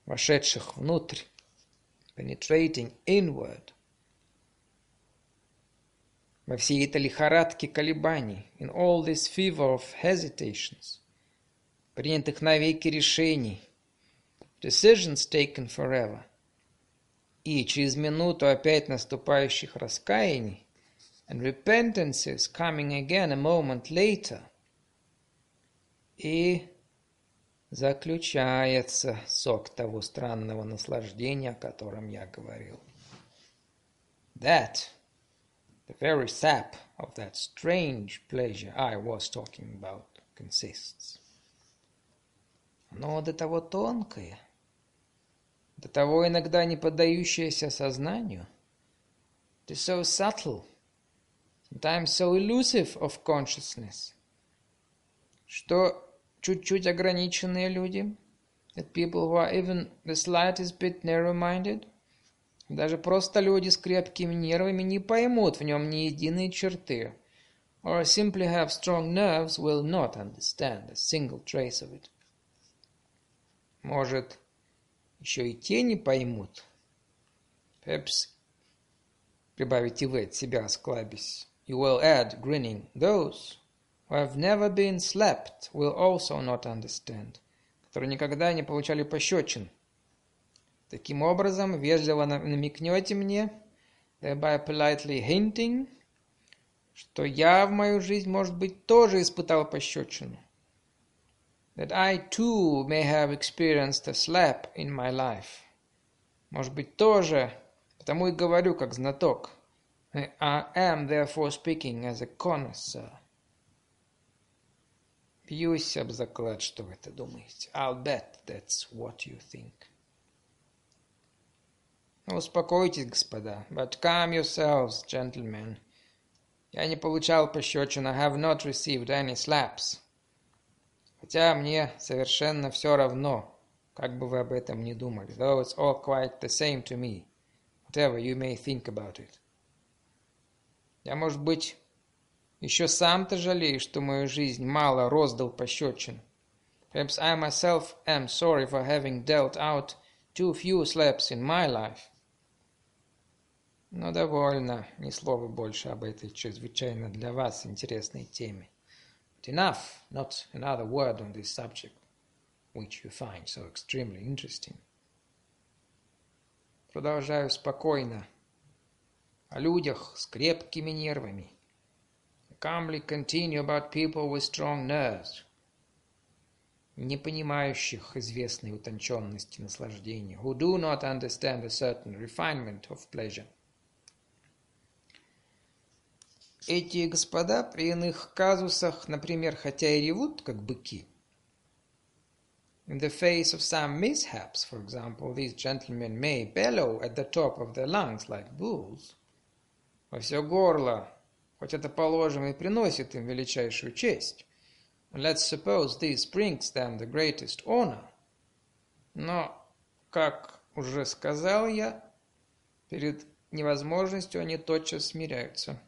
вошедших внутрь, penetrating inward, во всей этой лихорадке колебаний, in all this fever of hesitations, принятых навеки решений, decisions taken forever, и через минуту опять наступающих раскаяний, and repentances coming again a moment later, и заключается сок того странного наслаждения, о котором я говорил. That, the very sap of that strange pleasure I was talking about, consists. Оно до того тонкое, до того иногда не поддающееся сознанию, it is so subtle, sometimes so elusive of consciousness, что чуть-чуть ограниченные люди, that people who are even the slightest bit narrow-minded, даже просто люди с крепкими нервами не поймут в нем ни единой черты, or simply have strong nerves will not understand a single trace of it. Может, еще и те не поймут. Perhaps, прибавите вы от себя, осклабясь. You will add, grinning, those who have never been slapped will also not understand, которые никогда не получали пощечин. Таким образом, вежливо намекнете мне, thereby politely hinting, что я в мою жизнь, может быть, тоже испытал пощечину. That I too may have experienced a slap in my life. Может быть, тоже, потому и говорю как знаток. I am therefore speaking as a connoisseur. Бьюсь об заклад, что вы это думаете. I'll bet that's what you think. Успокойтесь, господа. But calm yourselves, gentlemen. Я не получал пощечин. I have not received any slaps. Хотя мне совершенно все равно, как бы вы об этом ни думали. Though it's all quite the same to me, whatever you may think about it. Я, может быть, еще сам-то жалею, что мою жизнь мало роздал пощечин. Perhaps I myself am sorry for having dealt out too few slaps in my life. Но довольно, ни слова больше об этой чрезвычайно для вас интересной теме. But enough, not another word on this subject, which you find so extremely interesting. Продолжаю спокойно. О людях с крепкими нервами. Calmly continue about people with strong nerves. Не понимающих известной утонченности наслаждения. Who do not understand a certain refinement of pleasure. Эти господа при иных казусах, например, хотя и ревут, как быки, In the face of some mishaps, for example, these gentlemen may bellow at the top of their lungs like bulls. Во все горло, хоть это, положим, и приносит им величайшую честь. Let's suppose this brings them the greatest honor. Но, как уже сказал я, перед невозможностью они тотчас смиряются.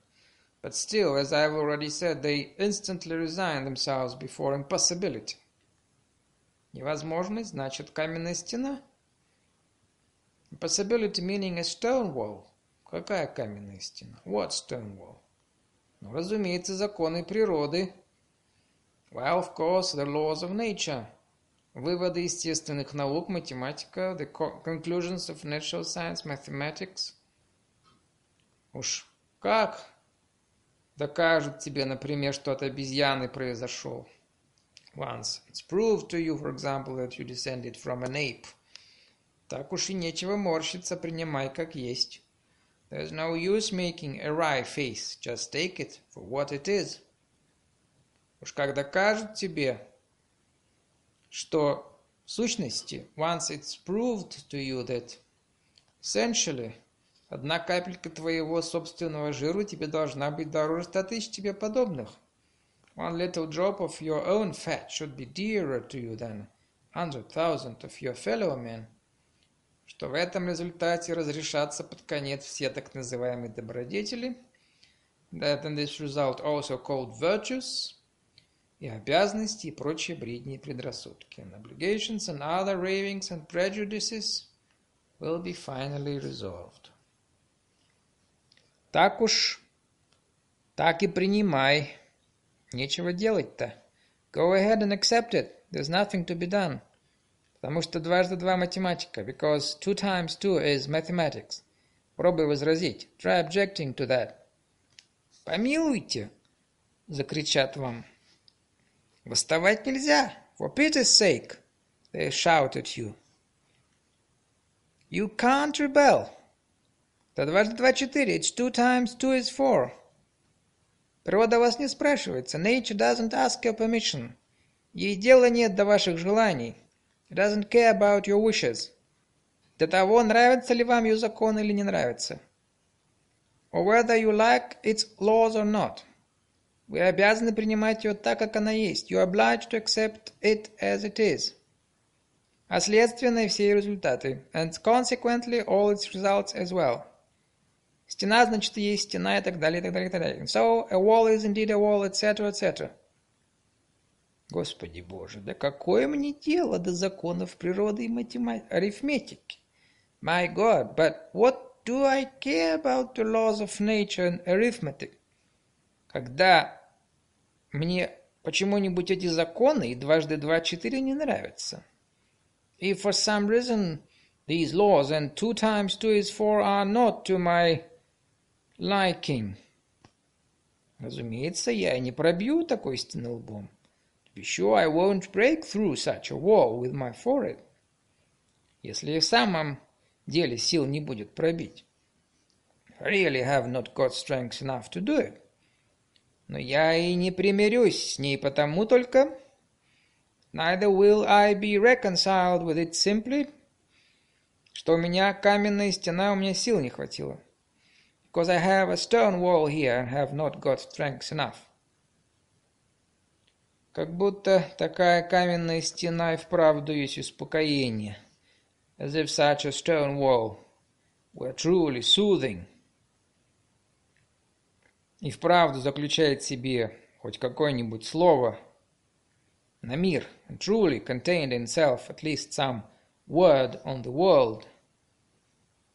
But still, as I have already said, they instantly resign themselves before impossibility. Невозможность значит каменная стена. Impossibility meaning a stone wall. Какая каменная стена? What stone wall? Ну, разумеется, законы природы. Well, of course, the laws of nature. Выводы естественных наук, математика, the conclusions of natural science, mathematics. Уж как докажут тебе, например, что от обезьяны произошел? once. It's proved to you, for example, that you descended from an ape. Так уж и нечего морщиться, принимай как есть. There's no use making a wry face, just take it for what it is. Уж как докажут тебе, что в сущности, once it's proved to you that essentially одна капелька твоего собственного жира тебе должна быть дороже ста тысяч тебе подобных – One little drop of your own fat should be dearer to you than hundred thousand of your fellow men, что в этом результате разрешатся под конец все так называемые добродетели, that in this result also called virtues, и обязанности и прочие бредни и предрассудки, and obligations and other ravings and prejudices will be finally resolved. Так уж, так и принимай, Нечего делать-то. Go ahead and accept it. There's nothing to be done. Потому что дважды два математика. Because two times two is mathematics. Пробуй возразить. Try objecting to that. Помилуйте, закричат вам. Восставать нельзя. For pity's sake, they shout at you. You can't rebel. Да дважды два четыре. It's two times two is four. Природа вас не спрашивается. Nature doesn't ask your permission. Ей дела нет до ваших желаний. Doesn't care about your wishes. До того, нравится ли вам ее закон или не нравится. Or whether you like its laws or not. Вы обязаны принимать ее так, как она есть. You are obliged to accept it as it is. А следственно и все ее результаты. And consequently all its results as well. Стена, значит, есть стена и так далее, и так далее, и так далее. So, a wall is indeed a wall, etc., etc. Господи Боже, да какое мне дело до законов природы и математики, арифметики? My God, but what do I care about the laws of nature and arithmetic? Когда мне почему-нибудь эти законы и дважды два четыре не нравятся. If for some reason these laws and two times two is four are not to my liking. Разумеется, я не пробью такой стены лбом. Be sure, I won't break through such a wall with my forehead. Если в самом деле сил не будет пробить. Really have not got strength enough to do it. Но я и не примирюсь с ней потому только... Neither will I be reconciled with it simply, что у меня каменная стена, у меня сил не хватило because I have a stone wall here and have not got strength enough. Как будто такая каменная стена и вправду есть успокоение. As if such a stone wall were truly soothing. И вправду заключает в себе хоть какое-нибудь слово на мир, and truly contained in itself at least some word on the world –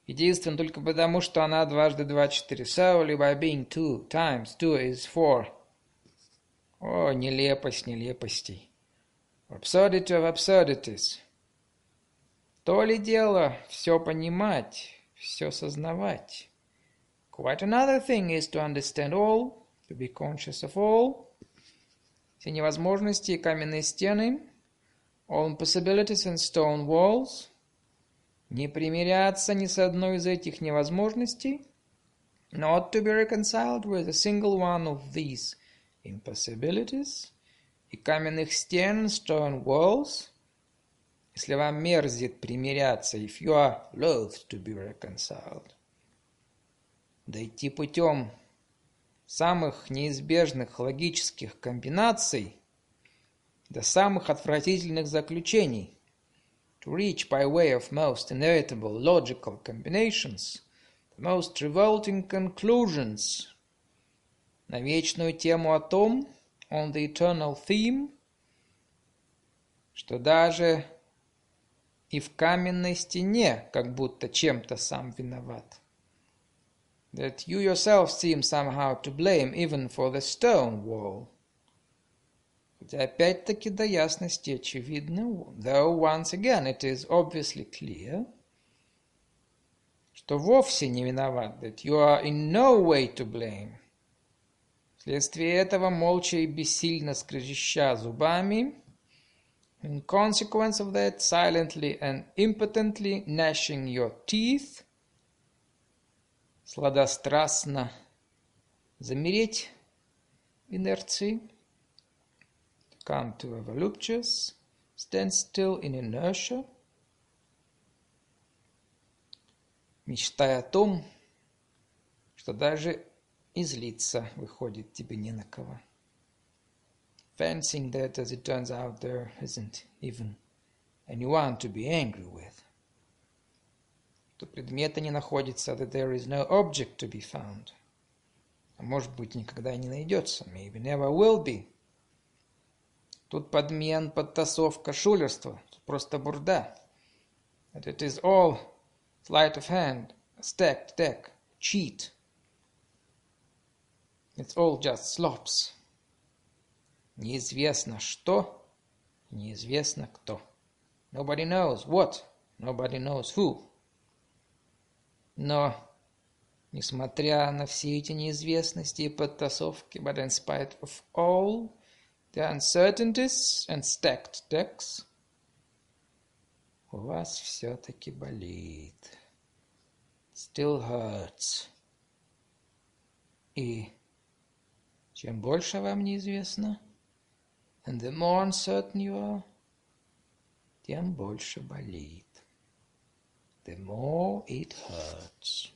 Единственно только потому, что она дважды два четыре. Solely by being two times two is four. О, нелепость нелепостей. Absurdity of absurdities. То ли дело все понимать, все сознавать. Quite another thing is to understand all, to be conscious of all. Все невозможности и каменные стены, all impossibilities and stone walls. Не примиряться ни с одной из этих невозможностей, not to be reconciled with a single one of these impossibilities, и каменных стен, stone walls, если вам мерзит примиряться, if you are loath to be reconciled, дойти путем самых неизбежных логических комбинаций до самых отвратительных заключений, to reach by way of most inevitable logical combinations, the most revolting conclusions, на вечную тему о том, on the eternal theme, что даже и в каменной стене как будто чем-то сам виноват. That you yourself seem somehow to blame even for the stone wall. Хотя опять-таки до ясности очевидно, though once again it is obviously clear, что вовсе не виноват, that you are in no way to blame. Вследствие этого, молча и бессильно скрежеща зубами, in consequence of that, silently and impotently gnashing your teeth, сладострастно замереть в инерции, come to a voluptuous, stand still in inertia, мечтая о том, что даже излиться выходит тебе не на кого. Fancying that, as it turns out, there isn't even anyone to be angry with. Что предмета не находится, that there is no object to be found. А может быть, никогда не найдется, maybe never will be. Тут подмен, подтасовка, шулерство. Тут просто бурда. That it is all sleight of hand, a stacked deck, cheat. It's all just slops. Неизвестно что, неизвестно кто. Nobody knows what, nobody knows who. Но, несмотря на все эти неизвестности и подтасовки, but in spite of all the uncertainties and stacked decks, у вас все-таки болит. Still hurts. И чем больше вам неизвестно, and the more uncertain you are, тем больше болит. The more it hurts.